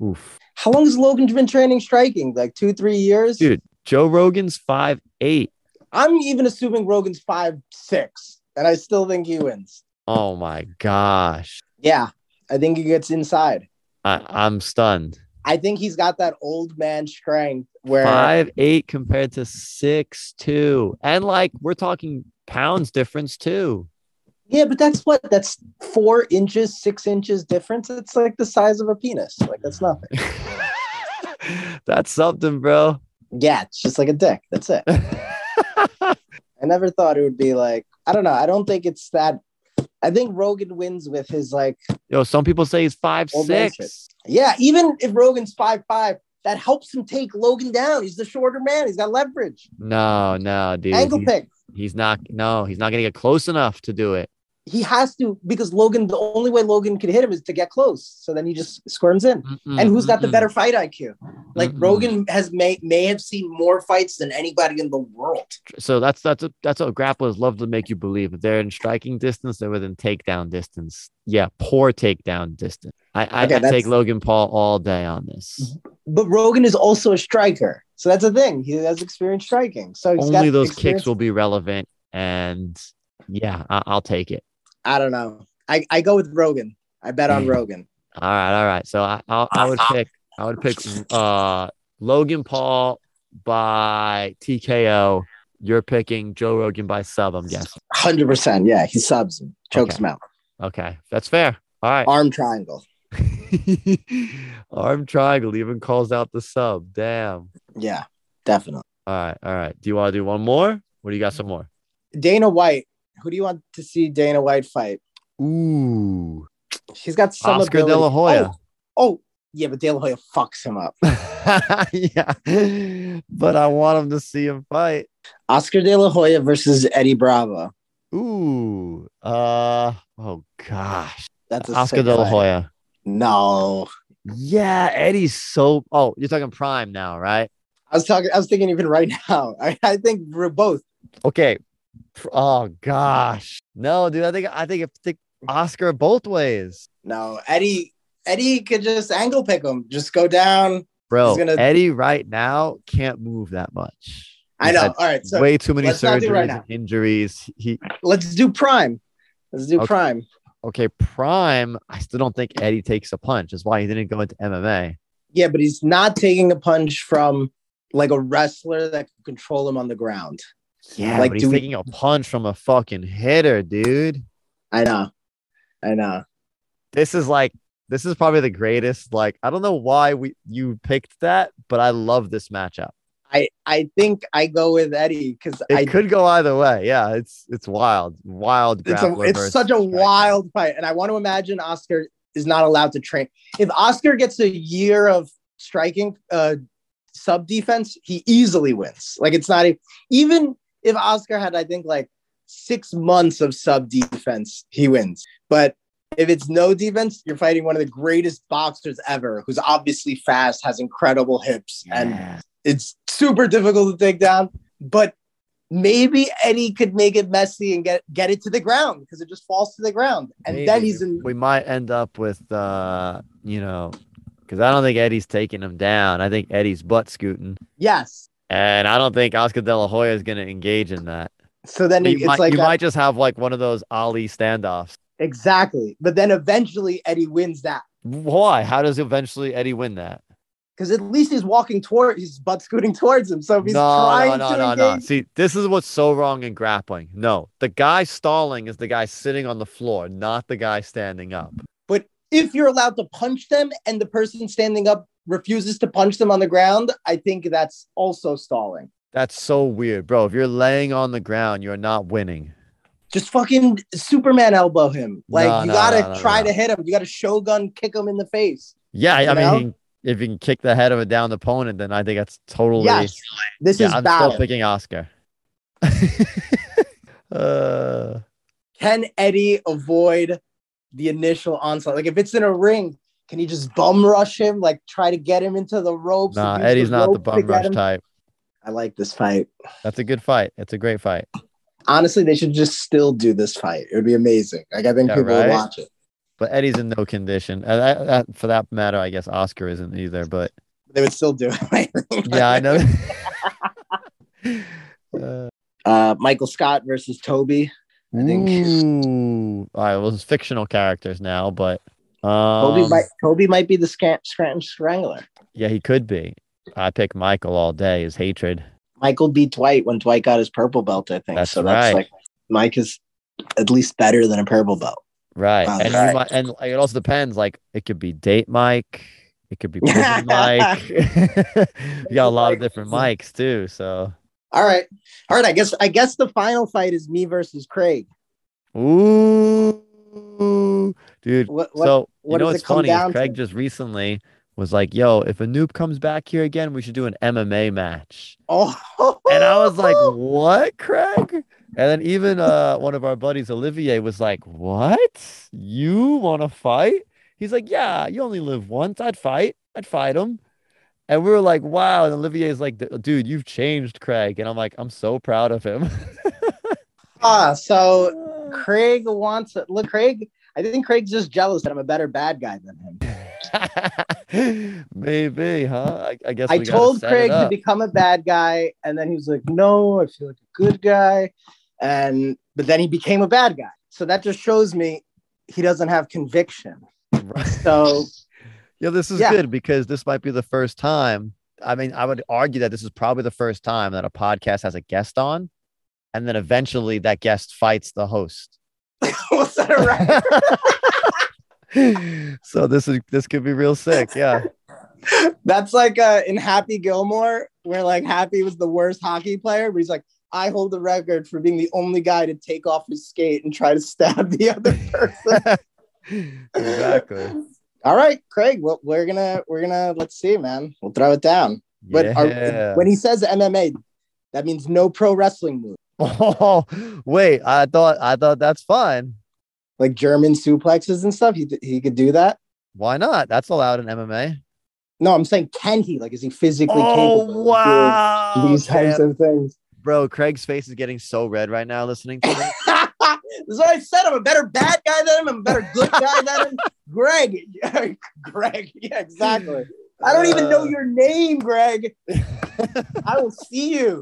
Oof. How long has Logan been training striking? Like two, three years? Dude, Joe Rogan's five eight. I'm even assuming Rogan's five six, and I still think he wins. Oh my gosh. Yeah, I think he gets inside. I, I'm stunned. I think he's got that old man strength where Five eight compared to six two. And like we're talking pounds difference too. yeah, but that's what that's four inches, six inches difference. It's like the size of a penis. Like that's nothing. That's something, bro. Yeah, it's just like a dick. That's it. I never thought it would be like I don't know. I don't think it's that. I think Rogan wins with his like Yo, some people say he's five six. yeah. Even if Rogan's five five, that helps him take Logan down. He's the shorter man. He's got leverage. No, no, dude. Angle he's, pick. he's not no, he's not gonna get close enough to do it. He has to because Logan. The only way Logan can hit him is to get close. So then he just squirms in. and who's got the Mm-mm. better fight IQ? Like Mm-mm. Rogan has may may have seen more fights than anybody in the world. So that's that's a, that's what grapplers love to make you believe. If they're in striking distance, they're within takedown distance. Yeah, poor takedown distance. I I, Okay, take Logan Paul all day on this. But Rogan is also a striker, so that's a thing. He has experience striking, so Only those experience- kicks will be relevant, and yeah, I, I'll take it. I don't know. I, I go with Rogan. I bet on Mm. Rogan. All right, all right. So I I, I would pick I would pick uh Logan Paul by TKO. You're picking Joe Rogan by sub. I'm guessing. Hundred percent. Yeah, he subs him, chokes Okay. him out. Okay, that's fair. All right. Arm triangle. Arm triangle even calls out the sub. Damn. Yeah, definitely. All right, all right. Do you want to do one more? What do you got? Some more? Dana White. Who do you want to see Dana White fight? Ooh, She's got some of Oscar ability. De La Hoya. Oh, oh, yeah, but De La Hoya fucks him up. yeah, but I want him to see him fight. Oscar De La Hoya versus Eddie Bravo. Ooh, uh, oh gosh, That's a Oscar De La fight. Hoya. No, Yeah, Eddie's so. Oh, you're talking prime now, right? I was talking. I was thinking even right now. I, I think we're both. Okay. Oh gosh, no, dude. I think I think I think Oscar both ways, No, Eddie. Eddie could just ankle pick him. Just go down. bro. He's gonna- Eddie right now can't move that much. I know. All right, so way too many let's not do it surgeries right and injuries. He let's do Prime. Let's do Okay. Prime. okay, prime. I still don't think Eddie takes a punch. That's why he didn't go into MMA. Yeah, but he's not taking a punch from like a wrestler that can control him on the ground. Yeah, Like, but he's we- taking a punch from a fucking hitter, dude. I know. I know. This is like this is probably the greatest. Like, I don't know why we you picked that, but I love this matchup. I I think I go with Eddie because It I could go either way. Yeah, it's it's wild, wild. it's a, it's such a wild fight, and I want to imagine Oscar is not allowed to train. If Oscar gets a year of striking uh sub defense, he easily wins. Like it's not even if Oscar had, I think, like six months of sub defense, he wins. But if it's no defense, you're fighting one of the greatest boxers ever, who's obviously fast, has incredible hips, and it's super difficult to take down. But maybe Eddie could make it messy and get get it to the ground because it just falls to the ground, and then he's in. We might end up with, uh, you know, because I don't think Eddie's taking him down. I think Eddie's butt scooting, Yes. And I don't think Oscar De La Hoya is going to engage in that. So then You, it's might, like you a- might just have like one of those Ali standoffs. exactly. But then eventually Eddie wins that Why? How does eventually Eddie win that? because at least he's walking toward, he's butt scooting towards him. So if he's no, trying no, no, to no, no. engage, See, this is what's so wrong in grappling. No, the guy stalling is the guy sitting on the floor, not the guy standing up. but if you're allowed to punch them and the person standing up refuses to punch them on the ground, I think that's also stalling. That's so weird, bro. If you're laying on the ground, you're not winning. Just fucking Superman elbow him. Like No, you no, gotta no, try to hit him. You gotta shogun kick him in the face. Yeah, I mean, he if you can kick the head of a downed opponent, then I think that's totally. Yes, this yeah, is I'm battle. still picking Oscar. uh, Can Eddie avoid the initial onslaught? Like if it's in a ring, can he just bum rush him? Like try to get him into the ropes? nah, Eddie's not the rope to bum rush type. I like this fight. That's a good fight. It's a great fight. Honestly, they should just still do this fight. It would be amazing. Like I think Yeah, people right? would watch it. But Eddie's in no condition. Uh, that, that, for that matter, I guess Oscar isn't either. But They would still do it. yeah, I know. uh, uh, Michael Scott versus Toby. I think Ooh. All right. Well, it's fictional characters now, but Toby um, might Toby might be the Scant- Scranton Strangler. yeah, he could be. I pick Michael all day. His hatred. Michael beat Dwight when Dwight got his purple belt. I think That's so. That's right. like Mike is at least better than a purple belt. Right. Wow. and you Right. might, and it also depends. Like it could be date Mike. It could be prison Mike. you got a lot of different mics too. So All right, all right. I guess I guess the final fight is me versus Craig. ooh, dude. What, what, so you know what's funny is Craig to? just recently was like, "Yo, if a noob comes back here again, we should do an MMA match." oh, And I was like, "What, Craig?" And then even uh, one of our buddies, Olivier, was like, "What? You want to fight?" He's like, "Yeah, you only live once. I'd fight. I'd fight him." And we were like, "Wow!" And Olivier's like, "Dude, you've changed, Craig." And I'm like, "I'm so proud of him." ah, so Craig wants it. Look, Craig. I think Craig's just jealous that I'm a better bad guy than him. Maybe, huh? I, I guess I told Craig to become a bad guy, and then he was like, "No, I feel like a good guy," and but then he became a bad guy. So that just shows me he doesn't have conviction. So Yeah, this is Yeah. good because this might be the first time. I mean, I would argue that this is probably the first time that a podcast has a guest on, and then eventually that guest fights the host. was that a record? so this is this could be real sick. Yeah. That's like uh, in Happy Gilmore, where like Happy was the worst hockey player, but he's like, I hold the record for being the only guy to take off his skate and try to stab the other person. exactly. All right, Craig. Well, we're gonna we're gonna let's see, man. We'll throw it down. But are- when he says MMA, that means no pro wrestling move, oh, wait, I thought I thought that's fine. like German suplexes and stuff. He he could do that. Why not? That's allowed in MMA. No, I'm saying can he? Like, is he physically Oh capable of wow, these types of things? bro! Craig's face is getting so red right now listening to this. is what I said. I'm a better bad guy than him. I'm a better good guy than him. Greg. Greg. Yeah, exactly. I don't even know Uh. your name, Greg. I will see you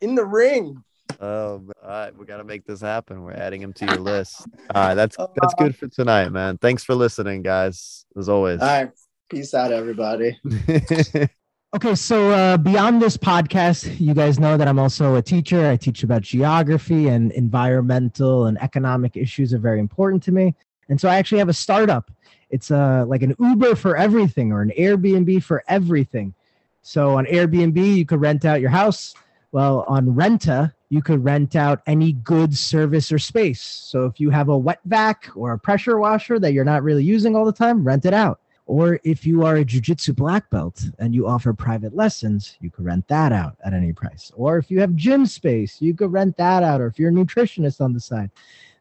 in the ring. Oh, man. all right, we got to make this happen. We're adding him to your list. All right, that's that's good for tonight, man. Thanks for listening, guys. As always. All right. Peace out, everybody. Okay, so uh, beyond this podcast, you guys know that I'm also a teacher. I teach about geography and environmental and economic issues are very important to me. And so I actually have a startup. It's uh, like an Uber for everything or an Airbnb for everything. So on Airbnb, you could rent out your house. Well, on Rentah, you could rent out any goods, service, or space. So if you have a wet vac or a pressure washer that you're not really using all the time, rent it out. Or if you are a jujitsu black belt and you offer private lessons, you could rent that out at any price. Or if you have gym space, you could rent that out. Or if you're a nutritionist on the side.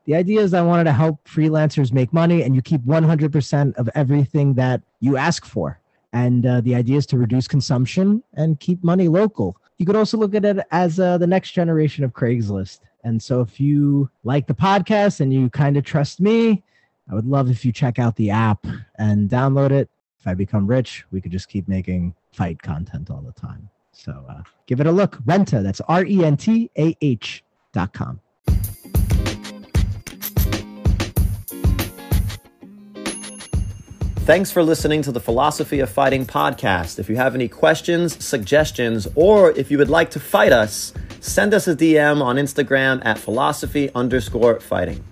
The idea is I wanted to help freelancers make money and you keep 100% of everything that you ask for. And uh, the idea is to reduce consumption and keep money local. You could also look at it as uh, the next generation of Craigslist. And so if you like the podcast and you kind of trust me, I would love if you check out the app and download it. If I become rich, we could just keep making fight content all the time. So uh, give it a look. Rentah, that's R E N T A H dot com. Thanks for listening to the Philosophy of Fighting podcast. If you have any questions, suggestions, or if you would like to fight us, send us a DM on Instagram at philosophy underscore fighting.